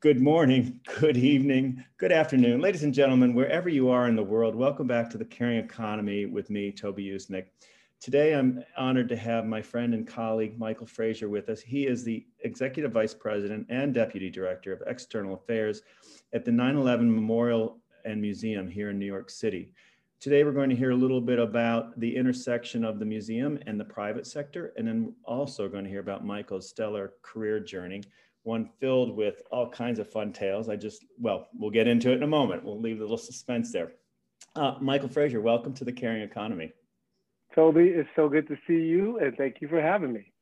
Good morning, good evening, good afternoon. Ladies and gentlemen, wherever you are in the world, welcome back to the Caring Economy with me, Toby Usnik. Today, I'm honored to have my friend and colleague, Michael Frazier, with us. He is the Executive Vice President and Deputy Director of External Affairs at the 9 11 Memorial and Museum here in New York City. Today, we're going to hear a little bit about the intersection of the museum and the private sector, and then also going to hear about Michael's stellar career journey one filled with all kinds of fun tales. I just, well, we'll get into it in a moment. We'll leave a little suspense there. Uh, Michael Frazier, welcome to the Caring Economy. Toby, it's so good to see you, and thank you for having me.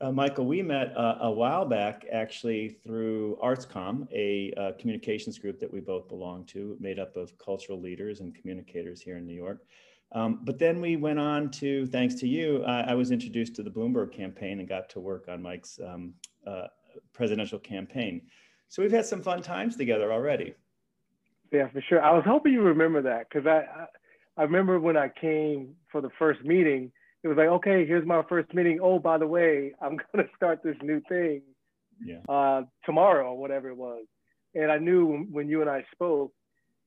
Uh, Michael, we met uh, a while back actually through ArtsCom, a uh, communications group that we both belong to, made up of cultural leaders and communicators here in New York. Um, but then we went on to, thanks to you, I was introduced to the Bloomberg campaign and got to work on Mike's um, uh, presidential campaign. So we've had some fun times together already. Yeah, for sure. I was hoping you remember that because I, I, remember when I came for the first meeting, it was like, okay, here's my first meeting. Oh, by the way, I'm gonna start this new thing yeah. uh, tomorrow or whatever it was. And I knew when you and I spoke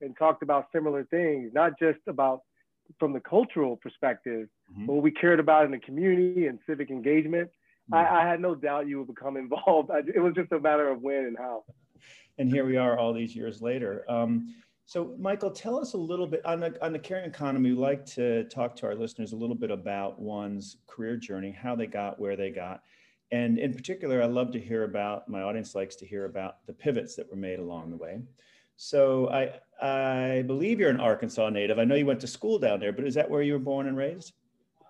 and talked about similar things, not just about from the cultural perspective, mm-hmm. but what we cared about in the community and civic engagement. I, I, had no doubt you would become involved. I, it was just a matter of when and how. And here we are all these years later. Um, so, Michael, tell us a little bit on the, on the caring economy. We like to talk to our listeners a little bit about one's career journey, how they got where they got. And in particular, I love to hear about, my audience likes to hear about the pivots that were made along the way. So I, I believe you're an Arkansas native. I know you went to school down there, but is that where you were born and raised?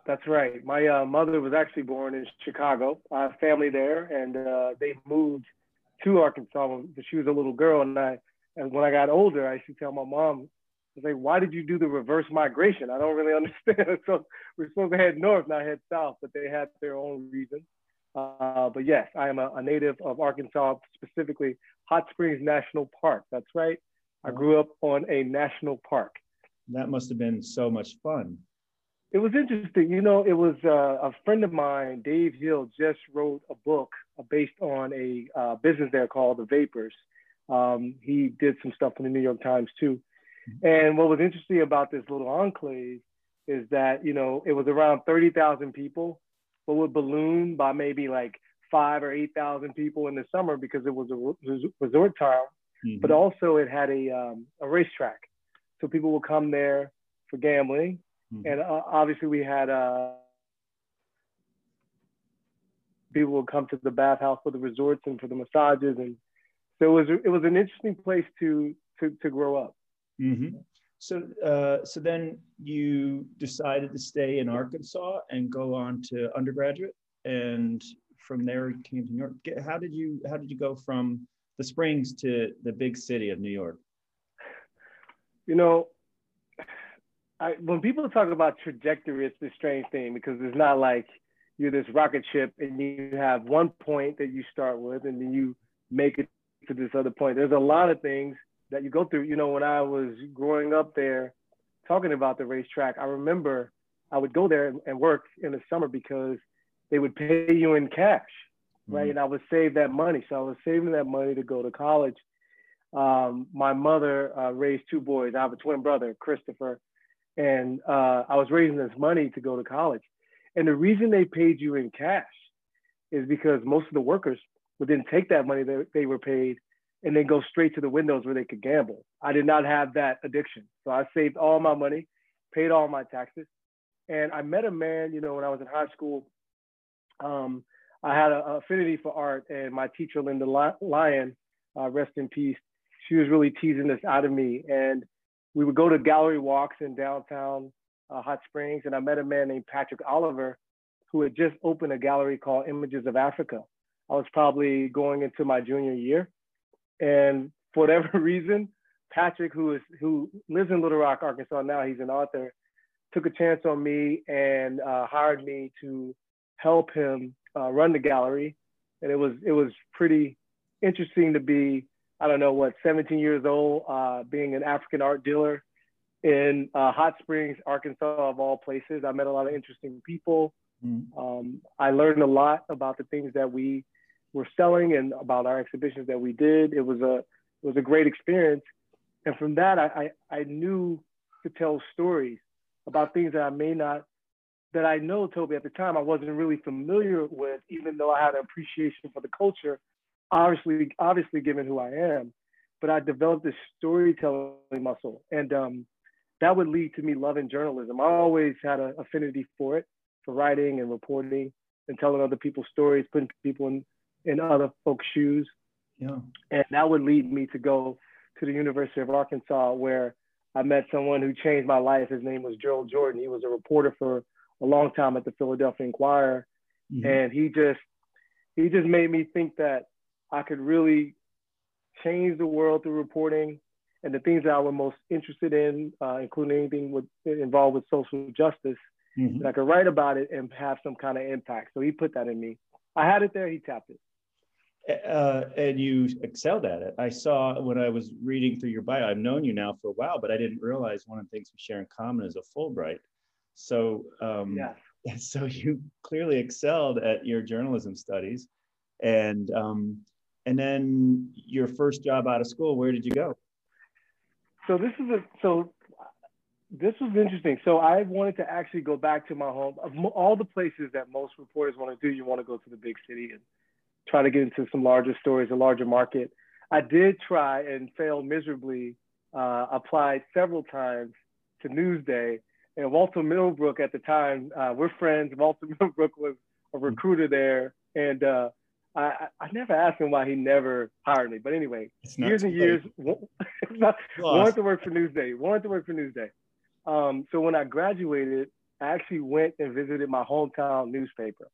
That's right. My uh, mother was actually born in Chicago. I have family there, and uh, they moved to Arkansas when she was a little girl. And I, and when I got older, I used to tell my mom, I was like, "Why did you do the reverse migration? I don't really understand." so we're supposed to head north, not head south, but they had their own reasons. Uh, but yes, I am a, a, native of Arkansas, specifically Hot Springs National Park. That's right. I grew up on a national park. That must have been so much fun. It was interesting. You know, it was uh, a friend of mine, Dave Hill, just wrote a book uh, based on a uh, business there called The Vapors. Um, he did some stuff in the New York Times too. Mm-hmm. And what was interesting about this little enclave is that, you know, it was around 30,000 people, but would balloon by maybe like five or 8,000 people in the summer because it was a resort town. Mm-hmm. But also it had a, um, a racetrack. So people would come there for gambling Mm-hmm. And uh, obviously, we had uh, people would come to the bathhouse for the resorts and for the massages, and so it was it was an interesting place to to to grow up. Mm-hmm. So uh, so then you decided to stay in Arkansas and go on to undergraduate, and from there came to New York. How did you how did you go from the Springs to the big city of New York? You know, I, when people talk about trajectory, it's a strange thing because it's not like you're this rocket ship and you have one point that you start with and then you make it to this other point. There's a lot of things that you go through. You know, when I was growing up there, talking about the racetrack, I remember I would go there and work in the summer because they would pay you in cash, right? Mm-hmm. And I would save that money. So I was saving that money to go to college. Um, my mother uh, raised two boys. I have a twin brother, Christopher, and uh, I was raising this money to go to college. And the reason they paid you in cash is because most of the workers would then take that money that they were paid and then go straight to the windows where they could gamble. I did not have that addiction. So I saved all my money, paid all my taxes. And I met a man, you know, when I was in high school. Um, I had an affinity for art, and my teacher, Linda Lyon, uh, rest in peace, she was really teasing this out of me. And we would go to gallery walks in downtown uh, Hot Springs, and I met a man named Patrick Oliver who had just opened a gallery called Images of Africa. I was probably going into my junior year, and for whatever reason, Patrick, who is who lives in Little Rock, Arkansas now, he's an author, took a chance on me and uh, hired me to help him uh, run the gallery, and it was it was pretty interesting to be I don't know what, 17 years old, uh, being an African art dealer in uh, Hot Springs, Arkansas, of all places. I met a lot of interesting people. Mm. Um, I learned a lot about the things that we were selling and about our exhibitions that we did. It was a it was a great experience, and from that I I, I knew to tell stories about things that I may not that I know Toby at the time I wasn't really familiar with, even though I had an appreciation for the culture, obviously obviously given who I am, but I developed this storytelling muscle, and um, that would lead to me loving journalism. I always had an affinity for it, for writing and reporting and telling other people's stories, putting people in in other folks' shoes. Yeah. And that would lead me to go to the University of Arkansas, where I met someone who changed my life. His name was Gerald Jordan. He was a reporter for a long time at the Philadelphia Inquirer, mm-hmm. and he just he just made me think that I could really change the world through reporting and the things that I was most interested in, uh, including anything with, involved with social justice, mm-hmm. that I could write about it and have some kind of impact. So he put that in me. I had it there, he tapped it. Uh, and you excelled at it. I saw when I was reading through your bio, I've known you now for a while, but I didn't realize one of the things we share in common is a Fulbright. So, um, yeah. so you clearly excelled at your journalism studies. And, um, and then your first job out of school, where did you go? So this is a, so this was interesting. So I wanted to actually go back to my home. Of all the places that most reporters want to do, you want to go to the big city and try to get into some larger stories, a larger market. I did try and fail miserably. Uh, applied several times to Newsday, and Walter Millbrook at the time, uh, we're friends. Walter Millbrook was a recruiter there, and uh, I, I never asked him why he never hired me. But anyway, years and years, wanted to work for Newsday. Wanted to work for Newsday. Um, so when I graduated, I actually went and visited my hometown newspaper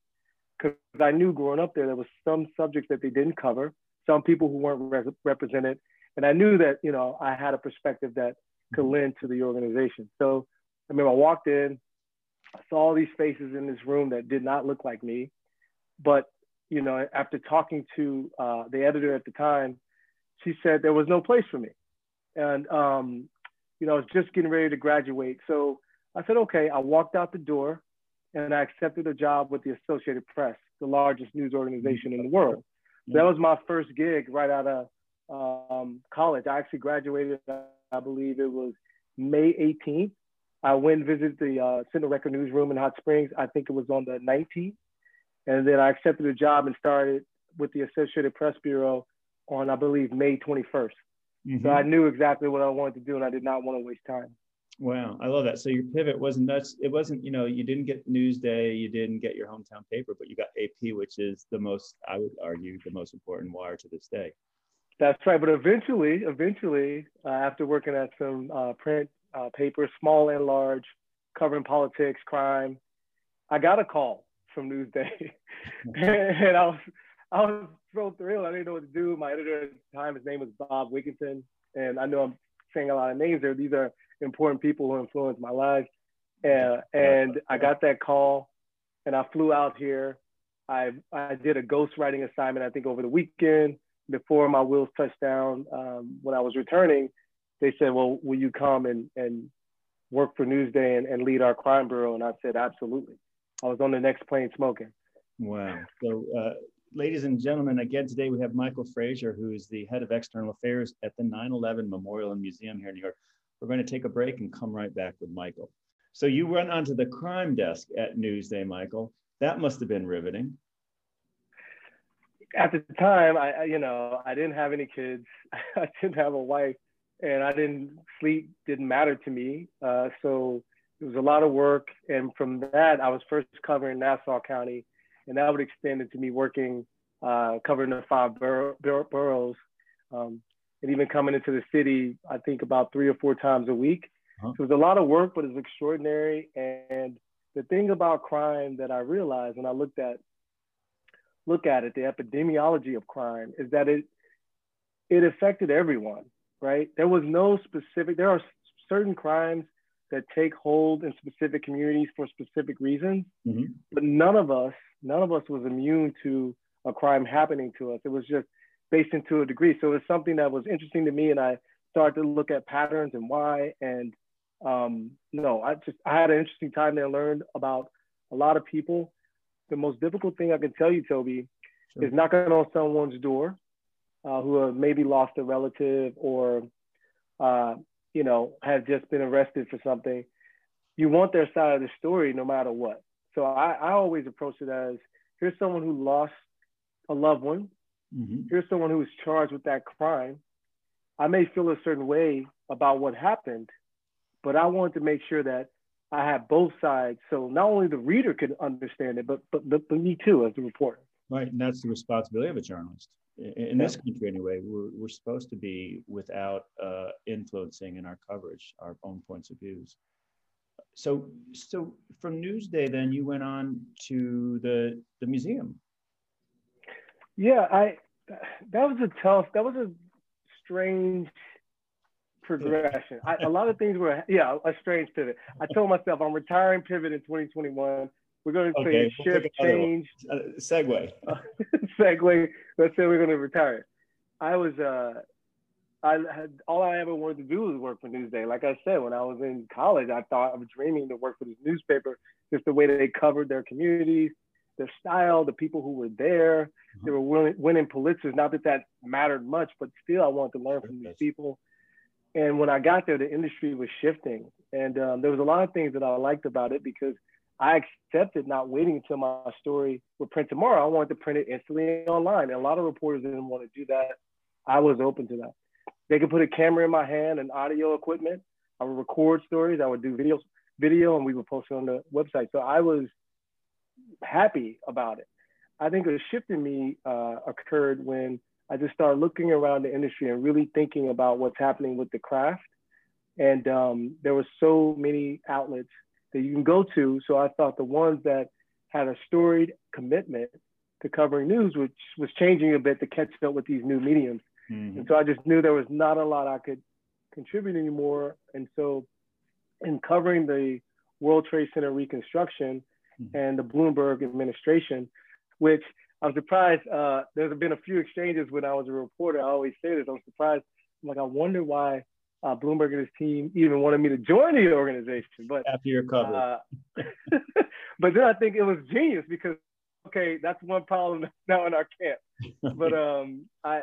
because I knew growing up there there was some subjects that they didn't cover, some people who weren't re- represented, and I knew that you know I had a perspective that could lend to the organization. So I remember I walked in, I saw all these faces in this room that did not look like me, but you know after talking to uh, the editor at the time, she said there was no place for me, and um, you know, I was just getting ready to graduate. So I said, okay, I walked out the door and I accepted a job with the Associated Press, the largest news organization in the world. So that was my first gig right out of um, college. I actually graduated, I believe it was May 18th. I went and visited the uh, Sentinel Record newsroom in Hot Springs. I think it was on the 19th. And then I accepted a job and started with the Associated Press Bureau on, I believe, May 21st. Mm-hmm. So I knew exactly what I wanted to do, and I did not want to waste time. Wow, I love that. So your pivot wasn't that's it wasn't you know you didn't get Newsday, you didn't get your hometown paper, but you got AP, which is the most I would argue the most important wire to this day. That's right. But eventually, eventually, uh, after working at some uh, print uh, papers, small and large, covering politics, crime, I got a call from Newsday, and I was I was so thrilled. I didn't know what to do. My editor at the time, his name was Bob Wigginton. And I know I'm saying a lot of names there. These are important people who influenced my life. And, and I got that call and I flew out here. I, I did a ghostwriting assignment, I think, over the weekend before my wheels touched down. Um, when I was returning, they said, Well, will you come and, and work for Newsday and, and lead our crime bureau? And I said, Absolutely. I was on the next plane smoking. Wow. So, uh, ladies and gentlemen, again today we have Michael Frazier, who is the head of external affairs at the 9/11 Memorial and Museum here in New York. We're going to take a break and come right back with Michael. So you went onto the crime desk at Newsday, Michael. That must have been riveting. At the time, I you know I didn't have any kids, I didn't have a wife, and I didn't sleep didn't matter to me. Uh, so it was a lot of work, and from that I was first covering Nassau County and that would extend into me working, uh, covering the five bor- boroughs, um, and even coming into the city, I think about three or four times a week. Uh-huh. So it was a lot of work, but it's extraordinary. And the thing about crime that I realized when I looked at look at it, the epidemiology of crime, is that it it affected everyone, right? There was no specific. There are certain crimes that take hold in specific communities for specific reasons, mm-hmm. but none of us none of us was immune to a crime happening to us. It was just based into a degree. So it was something that was interesting to me, and I started to look at patterns and why. And um, no, I just I had an interesting time there. Learned about a lot of people. The most difficult thing I can tell you, Toby, sure. is knocking on someone's door uh, who have maybe lost a relative or, uh, you know, have just been arrested for something. You want their side of the story no matter what. So I, I always approach it as here's someone who lost a loved one. Mm-hmm. Here's someone who was charged with that crime. I may feel a certain way about what happened, but I wanted to make sure that I have both sides. So not only the reader can understand it, but but, but, but me too as the reporter. Right, and that's the responsibility of a journalist. In, this country, anyway, we're, we're supposed to be without uh, influencing in our coverage our own points of views. So, so from Newsday, then you went on to the the museum. Yeah, I that was a tough. That was a strange progression. I, a lot of things were, yeah, a strange pivot. I told myself I'm retiring pivot in 2021. We're going to okay, say shift, change. Uh, segue. Segue. Let's say we're going to retire. I was, uh, I had all I ever wanted to do was work for Newsday. Like I said, when I was in college, I thought I was dreaming to work for this newspaper, just the way they covered their communities, their style, the people who were there. Mm-hmm. They were winning, winning Pulitzers. Not that that mattered much, but still, I wanted to learn from these people. And when I got there, the industry was shifting, and um, there was a lot of things that I liked about it because I accepted not waiting until my story would print tomorrow. I wanted to print it instantly online, and a lot of reporters didn't want to do that. I was open to that. They could put a camera in my hand and audio equipment. I would record stories. I would do videos, video, and we would post it on the website. So I was happy about it. I think a shift in me uh, occurred when I just started looking around the industry and really thinking about what's happening with the craft. And um, there were so many outlets that you can go to. So I thought the ones that had a storied commitment to covering news, which was changing a bit to catch up with these new mediums. Mm-hmm. And so I just knew there was not a lot I could contribute anymore. And so in covering the World Trade Center reconstruction mm-hmm. and the Bloomberg administration, which I'm surprised. Uh, there's been a few exchanges when I was a reporter. I always say this. I'm surprised. I'm like, I wonder why uh, Bloomberg and his team even wanted me to join the organization. But after your cover, uh, but then I think it was genius because okay, that's one problem now in our camp. But um, I,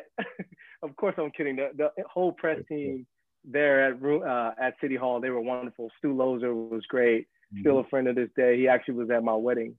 of course, I'm kidding. The, the whole press team there at uh, at City Hall, they were wonderful. Stu Loeser was great. Still mm-hmm. a friend of this day. He actually was at my wedding.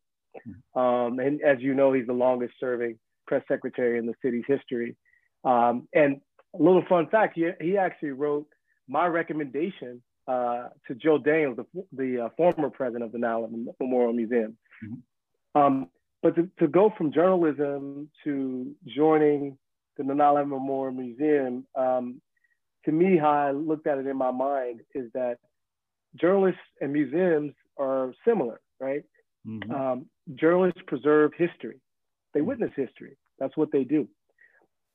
Um, and as you know, he's the longest serving press secretary in the city's history. Um, and a little fun fact, he, he actually wrote my recommendation uh, to Joe Daniels, the, the uh, former president of the 9/11 Memorial Museum. Mm-hmm. Um, but to, to, go from journalism to joining the 9/11 Memorial Museum, um, to me, how I looked at it in my mind is that journalists and museums are similar, right? Mm-hmm. Um, journalists preserve history. They mm-hmm. witness history. That's what they do.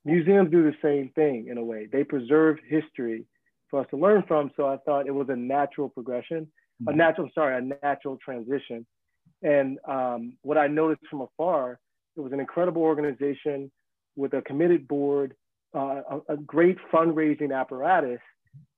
Museums do the same thing in a way. They preserve history for us to learn from. So I thought it was a natural progression, mm-hmm. a natural, sorry, a natural transition. And um, what I noticed from afar, it was an incredible organization with a committed board, uh, a, a, great fundraising apparatus,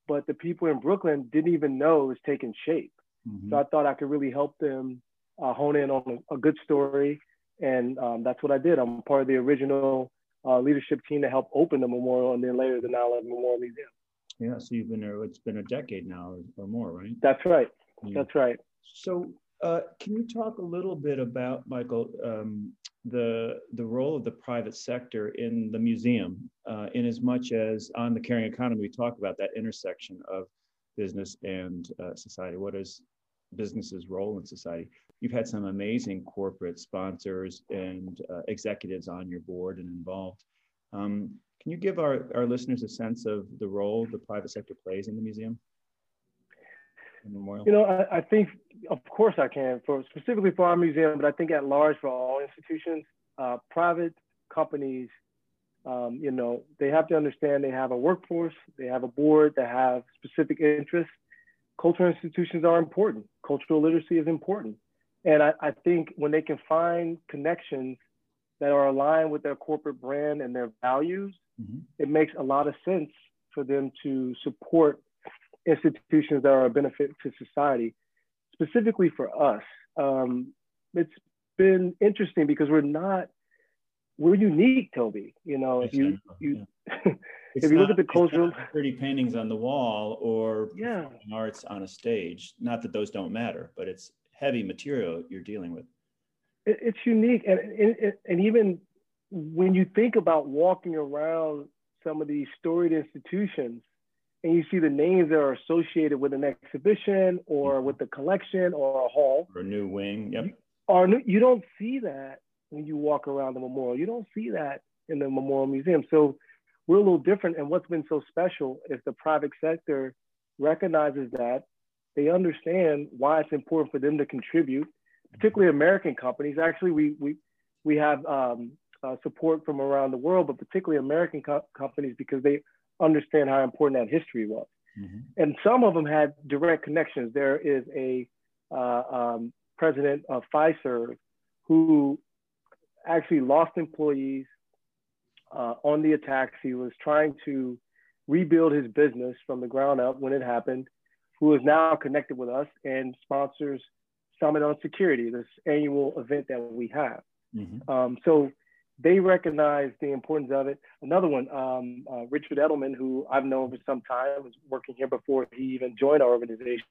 but the people in Brooklyn didn't even know it was taking shape. Mm-hmm. So I thought I could really help them uh, hone in on a, a good story. And um, that's what I did. I'm part of the original uh, leadership team to help open the memorial and then later the 9 11 Memorial Museum. Yeah, so you've been there, it's been a decade now or more, right? That's right. Yeah. That's right. So, uh, can you talk a little bit about, Michael, um, the, the role of the private sector in the museum, uh, in as much as on the caring economy, we talk about that intersection of business and uh, society. What is business's role in society. You've had some amazing corporate sponsors and uh, executives on your board and involved. Um, can you give our, our listeners a sense of the role the private sector plays in the museum? You know, I, I, think, of course, I can for specifically for our museum, but I think at large for all institutions, uh, private companies, um, you know, they have to understand they have a workforce, they have a board that have specific interests, cultural institutions are important. Cultural literacy is important. And I, I, think when they can find connections that are aligned with their corporate brand and their values, mm-hmm. it makes a lot of sense for them to support institutions that are a benefit to society. Specifically for us, um, it's been interesting because we're not we're unique, Toby. You know, if you you yeah. if you look at the cultural pretty paintings on the wall or yeah. arts on a stage, not that those don't matter, but it's heavy material you're dealing with. It, it's unique, and, and and even when you think about walking around some of these storied institutions, and you see the names that are associated with an exhibition or mm-hmm. with the collection or a hall or a new wing, yep. Or you don't see that when you walk around the memorial. You don't see that in the memorial museum. So we're a little different. And what's been so special is the private sector recognizes that they understand why it's important for them to contribute, particularly American companies. Actually, we we we have um, uh, support from around the world, but particularly American co- companies because they understand how important that history was. Mm-hmm. And some of them had direct connections. There is a uh, um, president of Fiserv who actually lost employees uh, on the attacks. He was trying to rebuild his business from the ground up when it happened, who is now connected with us and sponsors Summit on Security, this annual event that we have. Mm-hmm. Um, so they recognize the importance of it. Another one, um, uh, Richard Edelman, who I've known for some time, was working here before he even joined our organization.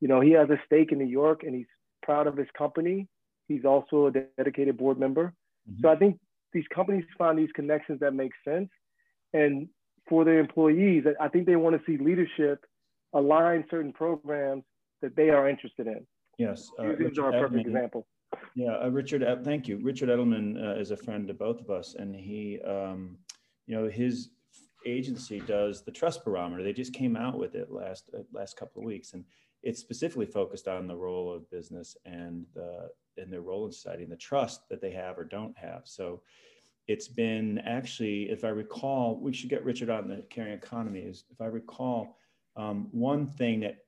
You know, he has a stake in New York and he's proud of his company. He's also a dedicated board member. Mm-hmm. So I think these companies find these connections that make sense. And for their employees, I think they want to see leadership align certain programs that they are interested in. Yes. Uh, These are a perfect example. Yeah, uh, Richard, uh, thank you. Richard Edelman uh, is a friend to both of us, and he, um, you know, his agency does the trust barometer. They just came out with it last uh, last couple of weeks, and it's specifically focused on the role of business and the and their role in society and the trust that they have or don't have. So it's been actually, if I recall, we should get Richard on the caring economy. Is if I recall, um, one thing that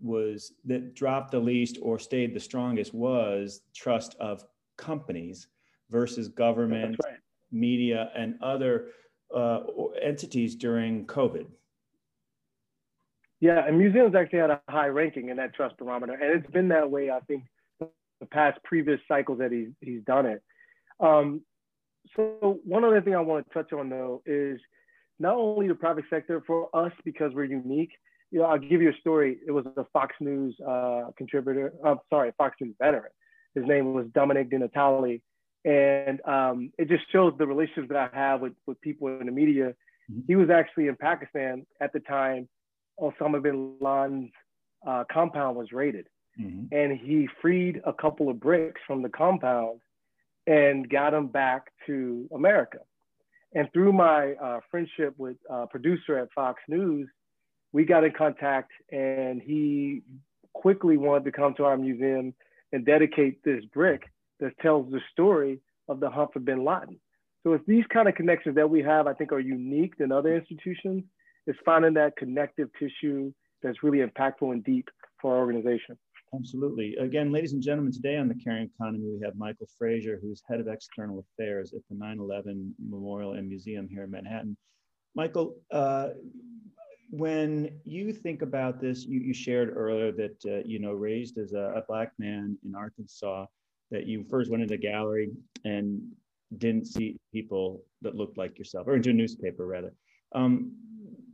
was that dropped the least or stayed the strongest was trust of companies versus government, right. media, and other uh, entities during COVID. Yeah, and museums actually had a high ranking in that trust barometer, and it's been that way. I think the past previous cycles that he's he's done it. Um, so one other thing I want to touch on though is not only the private sector for us because we're unique. You know, I'll give you a story. It was a Fox News uh, contributor. I'm uh, sorry, Fox News veteran. His name was Dominic DiNatale, and um, it just shows the relationships that I have with with people in the media. Mm-hmm. He was actually in Pakistan at the time Osama bin Laden's uh, compound was raided. Mm-hmm. And he freed a couple of bricks from the compound and got them back to America. And through my uh, friendship with a producer at Fox News, we got in contact and he quickly wanted to come to our museum and dedicate this brick that tells the story of the hunt for bin Laden. So it's these kind of connections that we have, I think are unique than other institutions It's finding that connective tissue that's really impactful and deep for our organization. Absolutely. Again, ladies and gentlemen, today on the Caring Economy, we have Michael Frazier, who's head of external affairs at the 9 11 Memorial and Museum here in Manhattan. Michael, uh, when you think about this, you, you shared earlier that, uh, you know, raised as a, a, Black man in Arkansas, that you first went into gallery and didn't see people that looked like yourself, or into a newspaper rather. Um,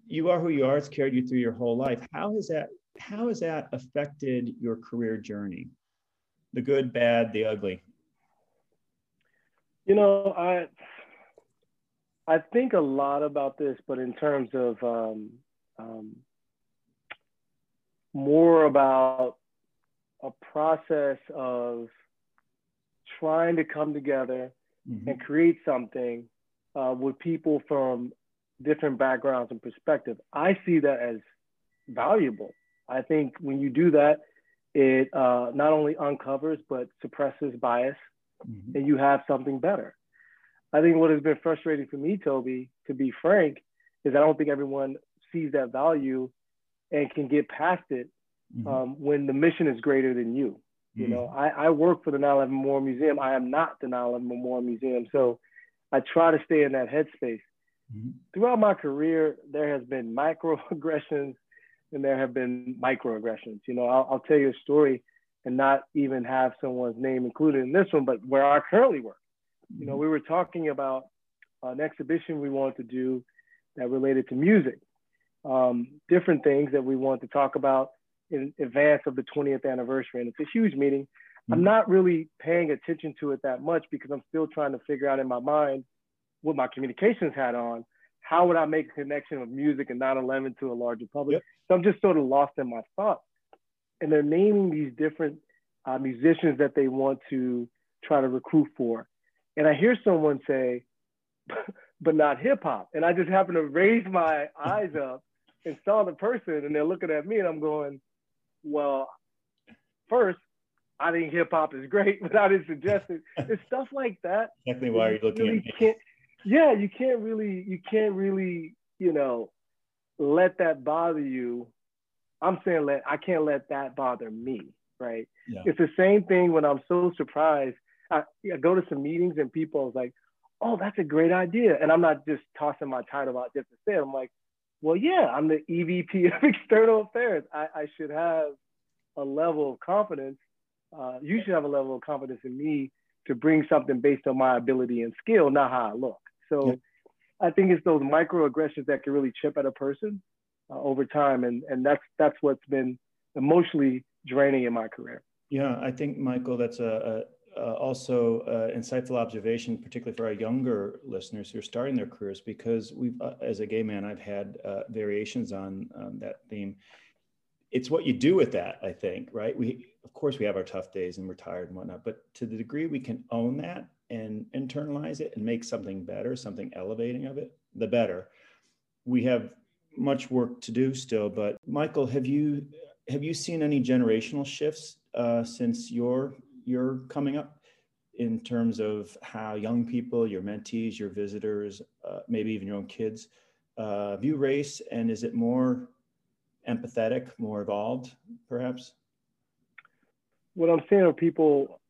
you are who you are. It's carried you through your whole life. How has that how has that affected your career journey? The good, bad, the ugly. You know, I I think a lot about this, but in terms of um, um, more about a process of trying to come together mm-hmm. and create something uh, with people from different backgrounds and perspective. I see that as valuable. I think when you do that, it uh, not only uncovers but suppresses bias, mm-hmm. and you have something better. I think what has been frustrating for me, Toby, to be frank, is I don't think everyone sees that value and can get past it mm-hmm. um, when the mission is greater than you. You mm-hmm. know, I, I work for the 9/11 Memorial Museum. I am not the 9/11 Memorial Museum, so I try to stay in that headspace. Mm-hmm. Throughout my career, there has been microaggressions and there have been microaggressions. You know, I'll, I'll, tell you a story and not even have someone's name included in this one, but where I currently work, You know, we were talking about an exhibition we wanted to do that related to music, um, different things that we want to talk about in advance of the 20th anniversary. And it's a huge meeting. Mm-hmm. I'm not really paying attention to it that much because I'm still trying to figure out in my mind with my communications hat on, how would I make a connection of music and 9/11 to a larger public? Yep. So I'm just sort of lost in my thoughts. And they're naming these different uh, musicians that they want to try to recruit for. And I hear someone say, but not hip hop. And I just happen to raise my eyes up and saw the person, and they're looking at me, and I'm going, well, first, I think hip hop is great, but I didn't suggest it. It's stuff like that. Exactly why you're looking really at me. Can't, yeah, you can't really, you can't really, you know, let that bother you. I'm saying let I can't let that bother me, right? Yeah. It's the same thing when I'm so surprised. I, I go to some meetings and people are like, "Oh, that's a great idea," and I'm not just tossing my title out just to say it. I'm like, "Well, yeah, I'm the EVP of External Affairs. I, I should have a level of confidence. Uh, you should have a level of confidence in me to bring something based on my ability and skill, not how I look." So yeah. I think it's those microaggressions that can really chip at a person uh, over time, and and that's that's what's been emotionally draining in my career. Yeah, I think Michael, that's a, a also uh, insightful observation, particularly for our younger listeners who are starting their careers, because we've, uh, as a gay man, I've had uh, variations on um, that theme. It's what you do with that, I think, right? We, of course, we have our tough days and we're tired and whatnot, but to the degree we can own that and internalize it and make something better, something elevating of it, the better. We have much work to do still, but Michael, have you have you seen any generational shifts uh, since your your coming up in terms of how young people, your mentees, your visitors, uh, maybe even your own kids, uh, view race, and is it more empathetic, more evolved, perhaps? What I'm seeing are people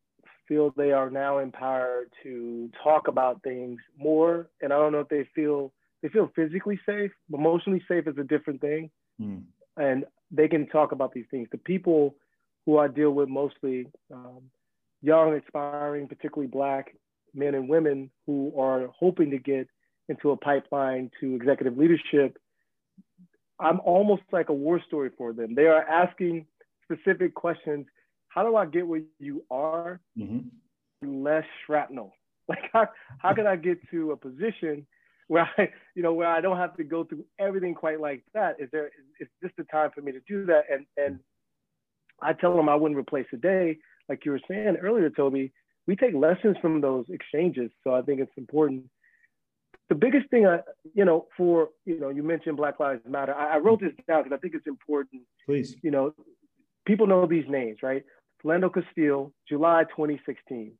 feel they are now empowered to talk about things more. And I don't know if they feel they feel physically safe, emotionally safe is a different thing. Mm. And they can talk about these things. The people who I deal with mostly um, young, aspiring, particularly black men and women who are hoping to get into a pipeline to executive leadership. I'm almost like a war story for them. They are asking specific questions how do I get where you are mm-hmm. less shrapnel? Like how, how can I get to a position where I, you know, where I don't have to go through everything quite like that? Is there is this the time for me to do that? And and I tell them I wouldn't replace a day, like you were saying earlier, Toby. We take lessons from those exchanges. So I think it's important. The biggest thing I, you know, for you know, you mentioned Black Lives Matter. I, I wrote this down because I think it's important. Please. You know, people know these names, right? Philando Castile, July 2016.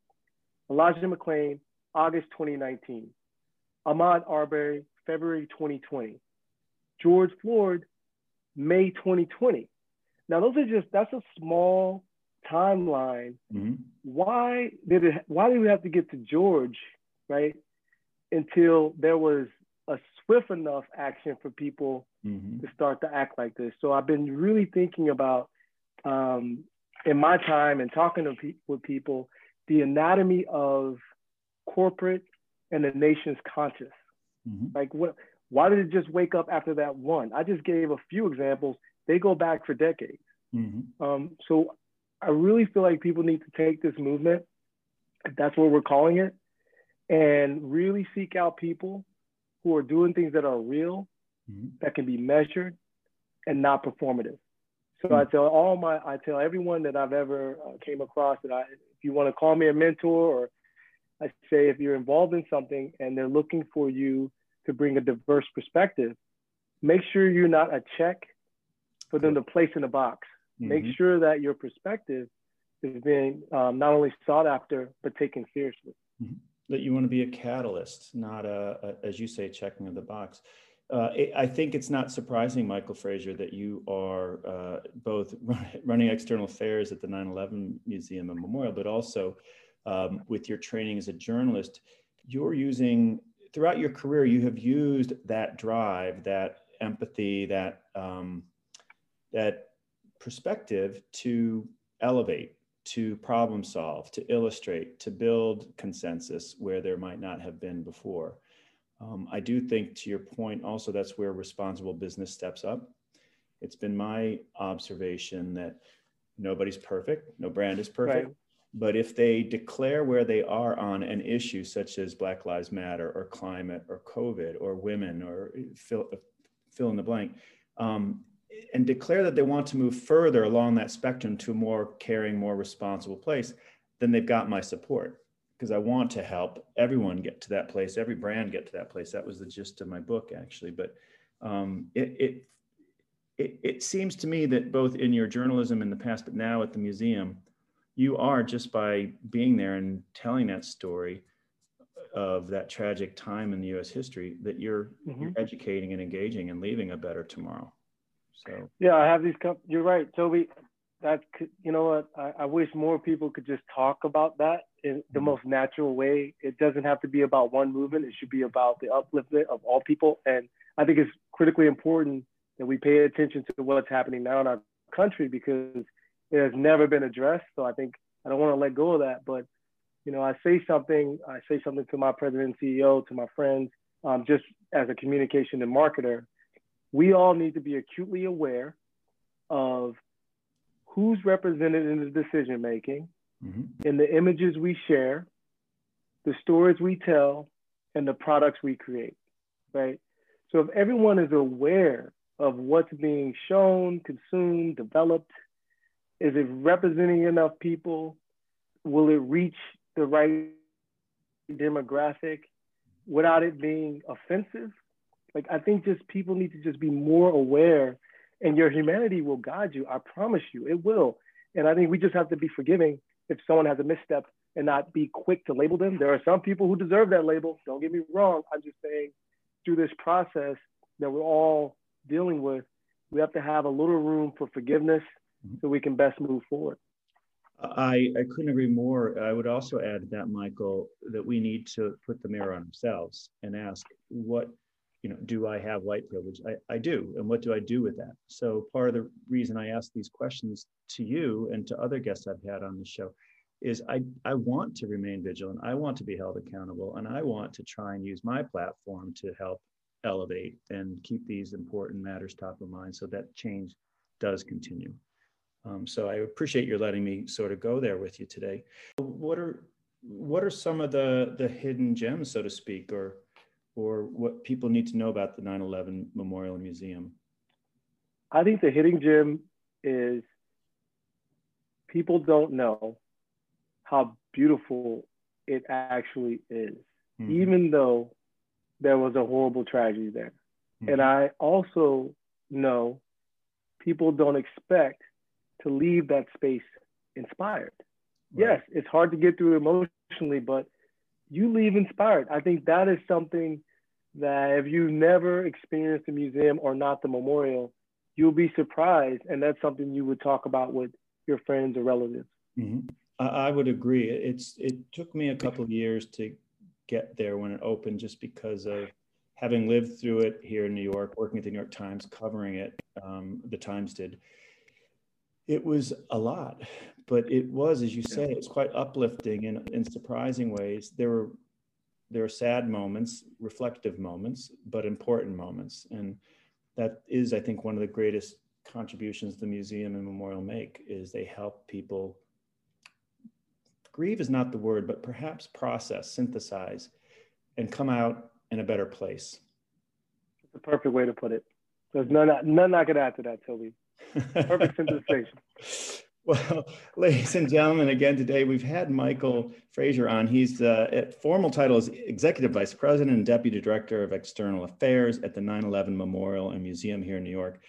Elijah McClain, August 2019. Ahmaud Arbery, February 2020. George Floyd, May 2020. Now those are just that's a small timeline. Mm-hmm. Why did it why did we have to get to George, right? Until there was a swift enough action for people mm-hmm. to start to act like this. So I've been really thinking about um, in my time and talking to pe- with people, the anatomy of corporate and the nation's conscious. Mm-hmm. Like, what? Why did it just wake up after that one? I just gave a few examples. They go back for decades. Mm-hmm. Um, so I really feel like people need to take this movement, if that's what we're calling it, and really seek out people who are doing things that are real, mm-hmm. that can be measured, and not performative. So mm-hmm. I tell all my, I tell everyone that I've ever uh, came across that I, if you want to call me a mentor, or I say if you're involved in something and they're looking for you to bring a diverse perspective, make sure you're not a check for them to place in a box. Mm-hmm. Make sure that your perspective is being um, not only sought after but taken seriously. Mm-hmm. That you want to be a catalyst, not a, a as you say, checking of the box. Uh, I think it's not surprising, Michael Frazier, that you are uh, both running external affairs at the 9 11 Museum and Memorial, but also um, with your training as a journalist. You're using, throughout your career, you have used that drive, that empathy, that, um, that perspective to elevate to problem solve, to illustrate, to build consensus where there might not have been before. Um, I do think, to your point, also that's where responsible business steps up. It's been my observation that nobody's perfect, no brand is perfect. Right. But if they declare where they are on an issue such as Black Lives Matter or climate or COVID or women or fill, fill in the blank, um, and declare that they want to move further along that spectrum to a more caring, more responsible place, then they've got my support because I want to help everyone get to that place, every brand get to that place. That was the gist of my book, actually. But um, it, it, it, it seems to me that both in your journalism in the past, but now at the museum, you are just by being there and telling that story of that tragic time in the U.S. history that you're, mm-hmm. you're educating and engaging and leaving a better tomorrow. So yeah, I have these. You're right, Toby. That could, you know what? I, I wish more people could just talk about that in the mm-hmm. most natural way. It doesn't have to be about one movement. It should be about the upliftment of all people. And I think it's critically important that we pay attention to what's happening now in our country because it has never been addressed. So I think I don't want to let go of that. But you know, I say something. I say something to my president and CEO, to my friends, um, just as a communication and marketer we all need to be acutely aware of who's represented in the decision making, mm-hmm. in the images we share, the stories we tell, and the products we create, right? So if everyone is aware of what's being shown, consumed, developed, is it representing enough people? Will it reach the right demographic without it being offensive? Like I think just people need to just be more aware and your humanity will guide you. I promise you, it will. And I think we just have to be forgiving if someone has a misstep and not be quick to label them. There are some people who deserve that label. Don't get me wrong. I'm just saying through this process that we're all dealing with, we have to have a little room for forgiveness mm-hmm. so we can best move forward. I, I couldn't agree more. I would also add that, Michael, that we need to put the mirror on ourselves and ask what you know, do I have white privilege? I, I do. And what do I do with that? So part of the reason I ask these questions to you and to other guests I've had on the show is I, I want to remain vigilant. I want to be held accountable and I want to try and use my platform to help elevate and keep these important matters top of mind so that change does continue. Um, so I appreciate your letting me sort of go there with you today. What are what are some of the the hidden gems, so to speak, or or what people need to know about the 9-11 Memorial Museum? I think the hitting gem is people don't know how beautiful it actually is, mm-hmm. even though there was a horrible tragedy there. Mm-hmm. And I also know people don't expect to leave that space inspired. Right. Yes, it's hard to get through emotionally, but you leave inspired. I think that is something that if you've never experienced the museum or not the memorial, you'll be surprised. And that's something you would talk about with your friends or relatives. Mm-hmm. I would agree. It's it took me a couple years to get there when it opened, just because of having lived through it here in New York, working at the New York Times, covering it. Um, the Times did. It was a lot, but it was, as you say, it's quite uplifting in, in surprising ways. There were there are sad moments, reflective moments, but important moments. And that is, I think, one of the greatest contributions the museum and memorial make is they help people grieve is not the word, but perhaps process, synthesize, and come out in a better place. It's a perfect way to put it. There's none, none I could add to that, Toby. Perfect synthesization. Well, ladies and gentlemen, again today we've had Michael Frazier on. He's uh, formal title is Executive Vice President and Deputy Director of External Affairs at the 9/11 Memorial and Museum here in New York.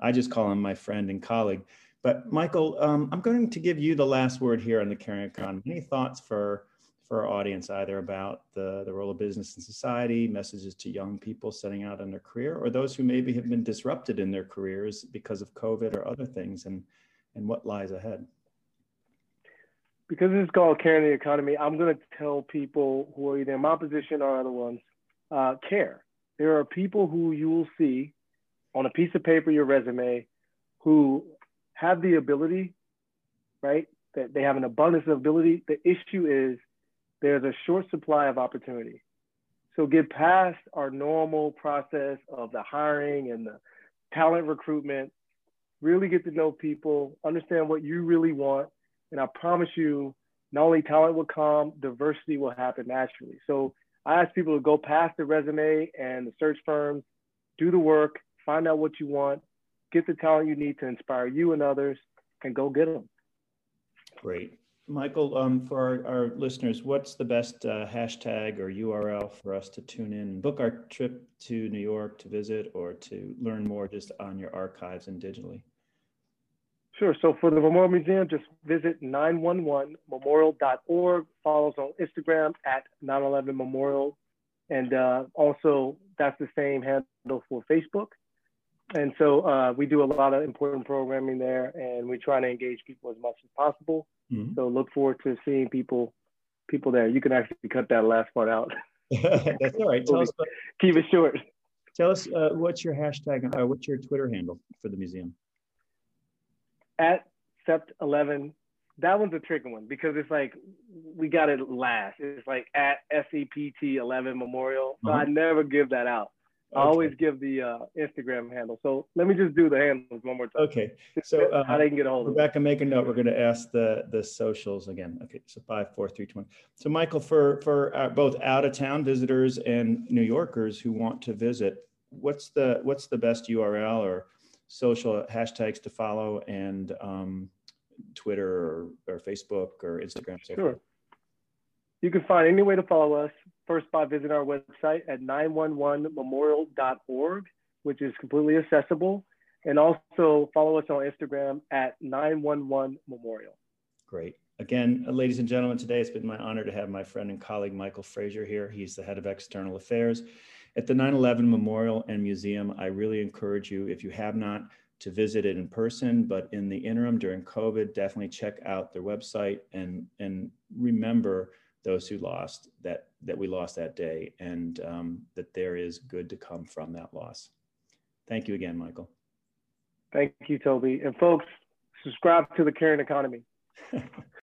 I just call him my friend and colleague. But Michael, um, I'm going to give you the last word here on the Caring Economy. Any thoughts for for our audience, either about the, the role of business in society, messages to young people setting out on their career, or those who maybe have been disrupted in their careers because of COVID or other things, and and what lies ahead? Because this is called caring the economy, I'm going to tell people who are either in my position or other ones, uh, care. There are people who you will see on a piece of paper, your resume, who have the ability, right, that they have an abundance of ability. The issue is there's a short supply of opportunity. So get past our normal process of the hiring and the talent recruitment, really get to know people, understand what you really want. And I promise you, not only talent will come, diversity will happen naturally. So I ask people to go past the resume and the search firms, do the work, find out what you want, get the talent you need to inspire you and others, and go get them. Great. Michael, um, for our, our, listeners, what's the best uh, hashtag or URL for us to tune in book our trip to New York to visit or to learn more just on your archives and digitally? Sure. So for the Memorial Museum, just visit 911memorial.org. Follow us on Instagram at 911 Memorial. And uh, also, that's the same handle for Facebook. And so uh, we do a lot of important programming there, and we try to engage people as much as possible. Mm-hmm. So look forward to seeing people people there. You can actually cut that last part out. That's all right. Tell us, keep it short. Tell us uh, what's your hashtag, uh, what's your Twitter handle for the museum? At Sept11. That one's a tricky one because it's like we got it last. It's like at SEPT11 Memorial. So uh-huh. I never give that out. I always give the uh, Instagram handle. So let me just do the handles one more time. Okay. So uh, how they can get a hold of Rebecca, make a note. We're going to ask the the socials again. Okay. So five, four, three, twenty. So Michael, for for uh, both out of town visitors and New Yorkers who want to visit, what's the what's the best URL or social hashtags to follow and um, Twitter or, or Facebook or Instagram? So sure. Forth? You can find any way to follow us first by visiting our website at 911memorial.org, which is completely accessible. And also follow us on Instagram at 911memorial. Great. Again, ladies and gentlemen, today it's been my honor to have my friend and colleague Michael Frazier here. He's the head of external affairs at the 9 11 Memorial and Museum. I really encourage you, if you have not, to visit it in person, but in the interim during COVID, definitely check out their website and, and remember those who lost that that we lost that day and um, that there is good to come from that loss. Thank you again michael. Thank you toby. And folks subscribe to the caring economy